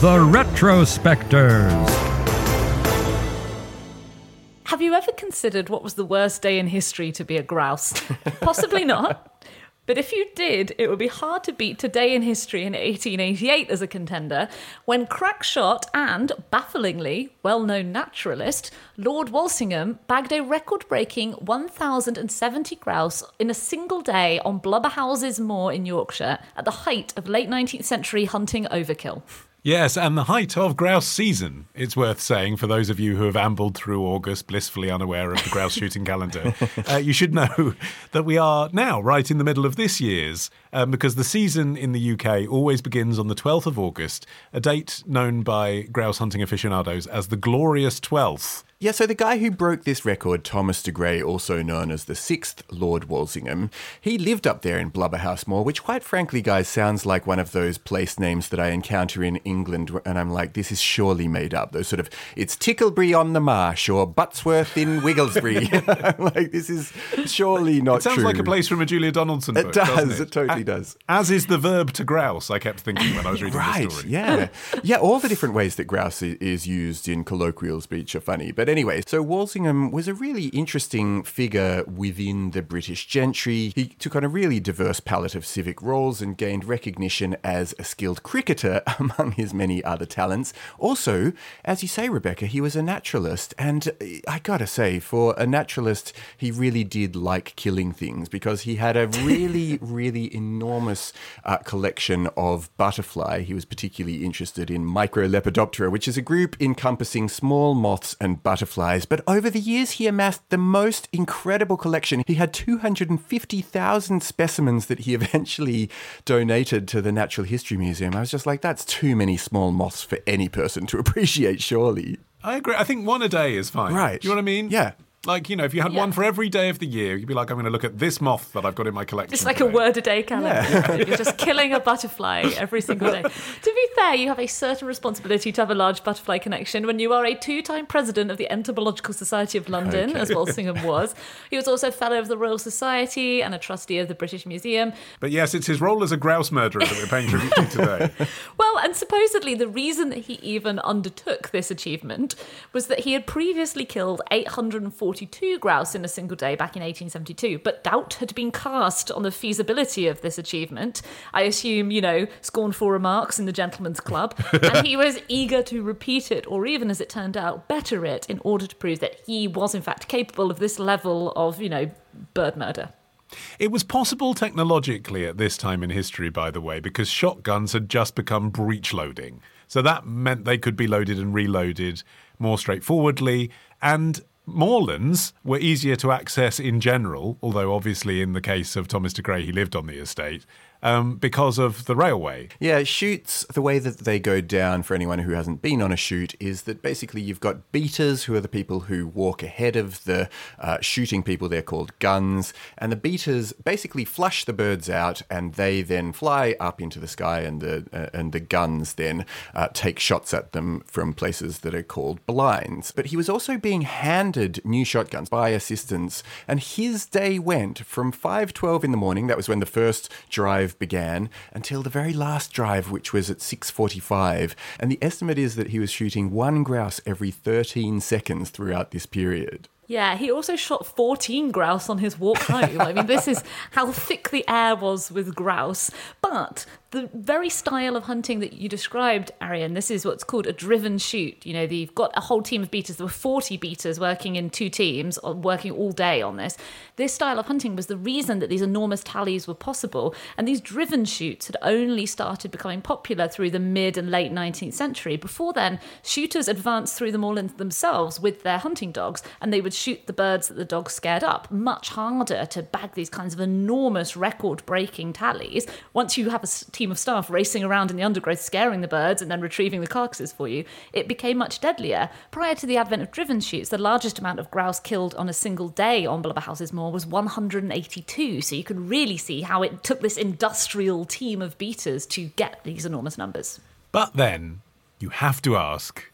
the Retrospectors. Have you ever considered what was the worst day in history to be a grouse? Possibly not. But if you did, it would be hard to beat today in history in 1888 as a contender, when crackshot and, bafflingly, well known naturalist Lord Walsingham bagged a record breaking 1,070 grouse in a single day on Blubberhouses Moor in Yorkshire at the height of late 19th century hunting overkill. Yes, and the height of grouse season, it's worth saying for those of you who have ambled through August blissfully unaware of the grouse shooting calendar. Uh, you should know that we are now right in the middle of this year's, um, because the season in the UK always begins on the 12th of August, a date known by grouse hunting aficionados as the Glorious Twelfth. Yeah, so the guy who broke this record, Thomas de Grey, also known as the sixth Lord Walsingham, he lived up there in Blubberhouse Moor, which, quite frankly, guys, sounds like one of those place names that I encounter in England, and I'm like, this is surely made up. Those sort of, it's Ticklebury on the Marsh or Buttsworth in Wigglesbury. Like, this is surely not It sounds true. like a place from a Julia Donaldson It book. does, doesn't it totally A- does. As is the verb to grouse, I kept thinking when I was reading Right, the story. yeah. yeah, all the different ways that grouse is used in colloquial speech are funny. But anyway, so Walsingham was a really interesting figure within the British gentry. He took on a really diverse palette of civic roles and gained recognition as a skilled cricketer among his many other talents. Also, as you say, Rebecca, he was a naturalist. And I gotta say, for a naturalist, he really did like killing things because he had a really, really enormous uh, collection of butterfly. He was particularly interested in Microlepidoptera, which is a group encompassing small moths and butterflies. But over the years, he amassed the most incredible collection. He had 250,000 specimens that he eventually donated to the Natural History Museum. I was just like, that's too many small moths for any person to appreciate, surely. I agree. I think one a day is fine. Right. Do you know what I mean? Yeah. Like, you know, if you had Yeah. one for every day of the year, you'd be like, I'm going to look at this moth that I've got in my collection. It's like a word a day calendar. You're just killing a butterfly every single day. To be fair, you have a certain responsibility to have a large butterfly connection when you are a two time president of the Entomological Society of London, as Walsingham was. He was also a Fellow of the Royal Society and a trustee of the British Museum. But yes, it's his role as a grouse murderer that we're paying tribute to today. Well, and supposedly the reason that he even undertook this achievement was that he had previously killed 842 grouse in a single day back in 1872, but doubt had been cast on the feasibility of this achievement. I assume, you know, scornful remarks in the Gentleman's Club, and he was eager to repeat it, or even as it turned out, better it in order to prove that he was in fact capable of this level of, you know, bird murder. It was possible technologically at this time in history, by the way, because shotguns had just become breech loading. So that meant they could be loaded and reloaded more straightforwardly. And Moorlands were easier to access in general, although obviously in the case of Thomas de Grey, he lived on the estate, um, because of the railway. Yeah, shoots, the way that they go down for anyone who hasn't been on a shoot is that basically you've got beaters, who are the people who walk ahead of the uh, shooting people. They're called guns. And the beaters basically flush the birds out and they then fly up into the sky, and the, uh, and the guns then uh, take shots at them from places that are called blinds. But he was also being new shotguns by assistants, and his day went from 5.12 in the morning, that was when the first drive began until the very last drive, which was at 6:45. And the estimate is that he was shooting one grouse every 13 seconds throughout this period. Yeah, he also shot 14 grouse on his walk home. I mean, this is how thick the air was with grouse. But the very style of hunting that you described, Arion, this is what's called a driven shoot. You know, you've got a whole team of beaters. There were 40 beaters working in two teams, working all day on this. This style of hunting was the reason that these enormous tallies were possible. And these driven shoots had only started becoming popular through the mid and late 19th century. Before then, shooters advanced through them all themselves with their hunting dogs, and they would shoot the birds that the dogs scared up. Much harder to bag these kinds of enormous record breaking tallies once you have a team of staff racing around in the undergrowth scaring the birds and then retrieving the carcasses for you, it became much deadlier. Prior to the advent of driven shoots, the largest amount of grouse killed on a single day on Blubberhouse's Moor was 182. So you could really see how it took this industrial team of beaters to get these enormous numbers. But then you have to ask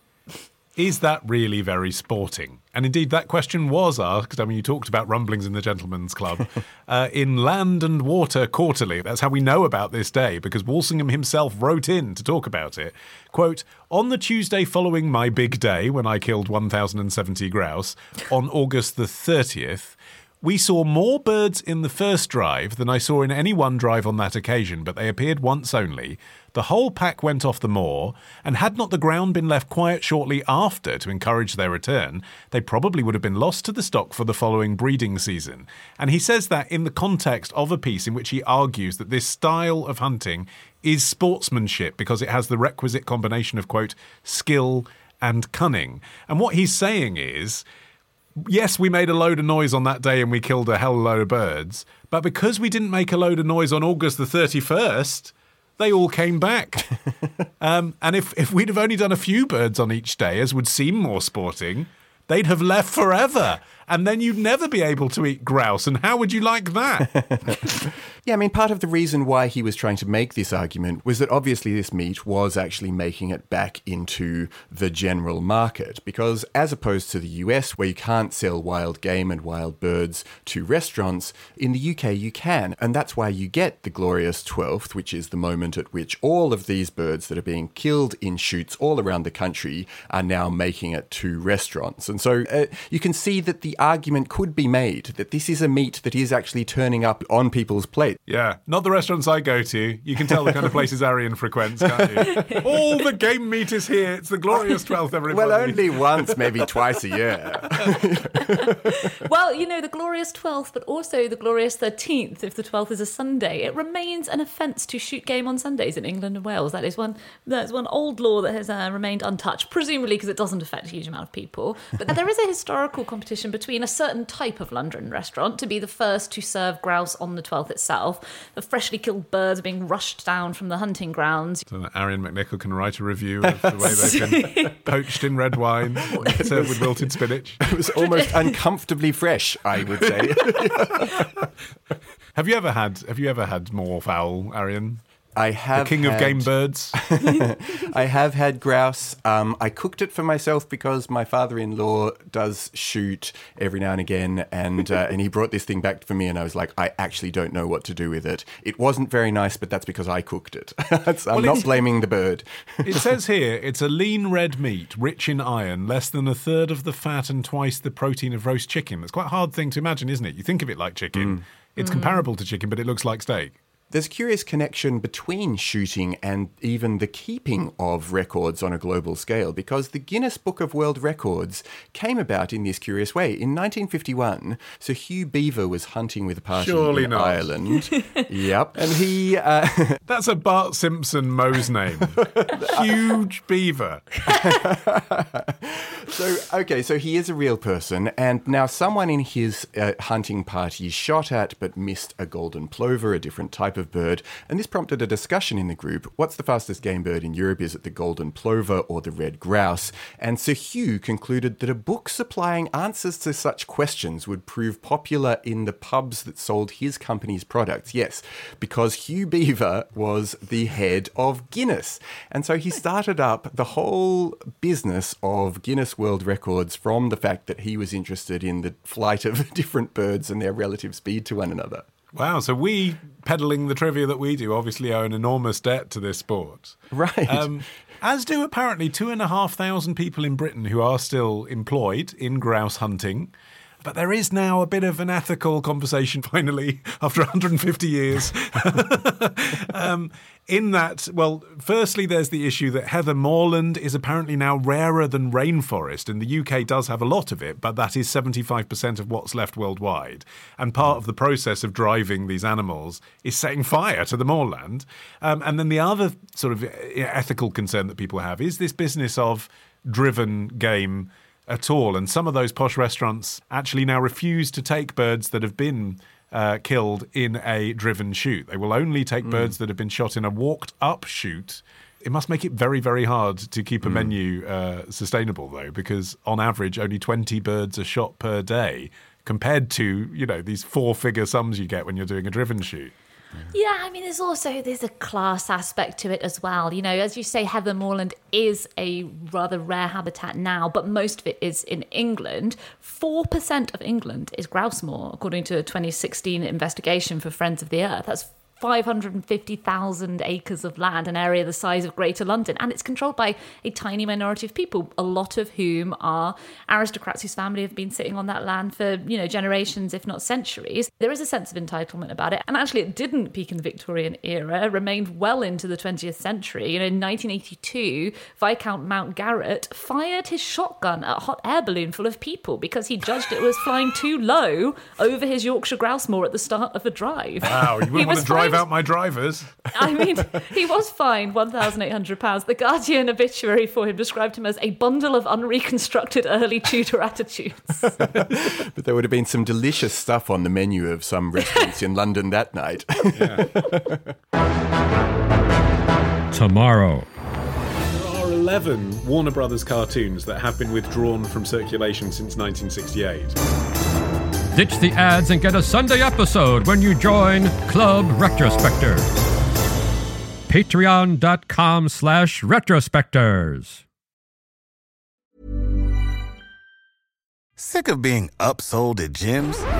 is that really very sporting? And indeed, that question was asked. I mean, you talked about rumblings in the Gentlemen's Club uh, in Land and Water Quarterly. That's how we know about this day because Walsingham himself wrote in to talk about it. Quote On the Tuesday following my big day, when I killed 1,070 grouse, on August the 30th, we saw more birds in the first drive than I saw in any one drive on that occasion, but they appeared once only. The whole pack went off the moor, and had not the ground been left quiet shortly after to encourage their return, they probably would have been lost to the stock for the following breeding season. And he says that in the context of a piece in which he argues that this style of hunting is sportsmanship because it has the requisite combination of, quote, skill and cunning. And what he's saying is yes, we made a load of noise on that day and we killed a hell of a load of birds, but because we didn't make a load of noise on August the 31st, they all came back. um, and if, if we'd have only done a few birds on each day, as would seem more sporting, they'd have left forever. And then you'd never be able to eat grouse. And how would you like that? Yeah, I mean, part of the reason why he was trying to make this argument was that obviously this meat was actually making it back into the general market. Because as opposed to the US, where you can't sell wild game and wild birds to restaurants, in the UK you can. And that's why you get the glorious 12th, which is the moment at which all of these birds that are being killed in shoots all around the country are now making it to restaurants. And so uh, you can see that the argument could be made that this is a meat that is actually turning up on people's plates. Yeah, not the restaurants I go to. You can tell the kind of places Arion frequents, can't you? All the game meat is here. It's the glorious 12th, everybody. Well, only once, maybe twice a year. well, you know, the glorious 12th, but also the glorious 13th, if the 12th is a Sunday. It remains an offence to shoot game on Sundays in England and Wales. That is one, that's one old law that has uh, remained untouched, presumably because it doesn't affect a huge amount of people. But there is a historical competition between a certain type of London restaurant to be the first to serve grouse on the 12th itself. The freshly killed birds being rushed down from the hunting grounds. So that Arion McNicoll can write a review of the way they've been poached in red wine, served with wilted spinach. It was almost uncomfortably fresh, I would say. have you ever had Have you ever had more fowl, Arion? I have the king had, of game birds. I have had grouse. Um, I cooked it for myself because my father-in-law does shoot every now and again, and uh, and he brought this thing back for me, and I was like, I actually don't know what to do with it. It wasn't very nice, but that's because I cooked it. I'm well, not blaming the bird. it says here it's a lean red meat, rich in iron, less than a third of the fat and twice the protein of roast chicken. That's quite a hard thing to imagine, isn't it? You think of it like chicken. Mm. It's mm. comparable to chicken, but it looks like steak. There's a curious connection between shooting and even the keeping of records on a global scale because the Guinness Book of World Records came about in this curious way. In 1951, Sir Hugh Beaver was hunting with a party Surely in not. Ireland. yep. And he. Uh, That's a Bart Simpson Moe's name. Huge Beaver. So, okay, so he is a real person, and now someone in his uh, hunting party shot at but missed a golden plover, a different type of bird, and this prompted a discussion in the group. What's the fastest game bird in Europe? Is it the golden plover or the red grouse? And Sir Hugh concluded that a book supplying answers to such questions would prove popular in the pubs that sold his company's products. Yes, because Hugh Beaver was the head of Guinness. And so he started up the whole business of Guinness World Records from the fact that he was interested in the flight of different birds and their relative speed to one another. Wow. So we, peddling the trivia that we do, obviously owe an enormous debt to this sport. Right. Um, as do apparently two and a half thousand people in Britain who are still employed in grouse hunting. But there is now a bit of an ethical conversation finally after 150 years. um, in that, well, firstly, there's the issue that heather moorland is apparently now rarer than rainforest, and the UK does have a lot of it, but that is 75% of what's left worldwide. And part of the process of driving these animals is setting fire to the moorland. Um, and then the other sort of ethical concern that people have is this business of driven game at all. And some of those posh restaurants actually now refuse to take birds that have been uh, killed in a driven shoot. They will only take mm. birds that have been shot in a walked up shoot. It must make it very, very hard to keep a mm. menu uh, sustainable, though, because on average, only 20 birds are shot per day compared to, you know, these four figure sums you get when you're doing a driven shoot. Yeah, I mean, there's also there's a class aspect to it as well. You know, as you say, heather moorland is a rather rare habitat now, but most of it is in England. Four percent of England is grouse moor, according to a 2016 investigation for Friends of the Earth. That's 550,000 acres of land, an area the size of Greater London, and it's controlled by a tiny minority of people, a lot of whom are aristocrats whose family have been sitting on that land for, you know, generations, if not centuries. There is a sense of entitlement about it, and actually it didn't peak in the Victorian era, it remained well into the 20th century. You know, in 1982, Viscount Mountgarrett fired his shotgun at a hot air balloon full of people because he judged it was flying too low over his Yorkshire grouse moor at the start of a drive. Wow, you wouldn't want to drive drive out my drivers. I mean, he was fined £1,800. The Guardian obituary for him described him as a bundle of unreconstructed early Tudor attitudes. but there would have been some delicious stuff on the menu of some restaurants in London that night. Tomorrow. There are 11 Warner Brothers cartoons that have been withdrawn from circulation since 1968. Ditch the ads and get a Sunday episode when you join Club Retrospectors. Patreon.com slash retrospectors. Sick of being upsold at gyms?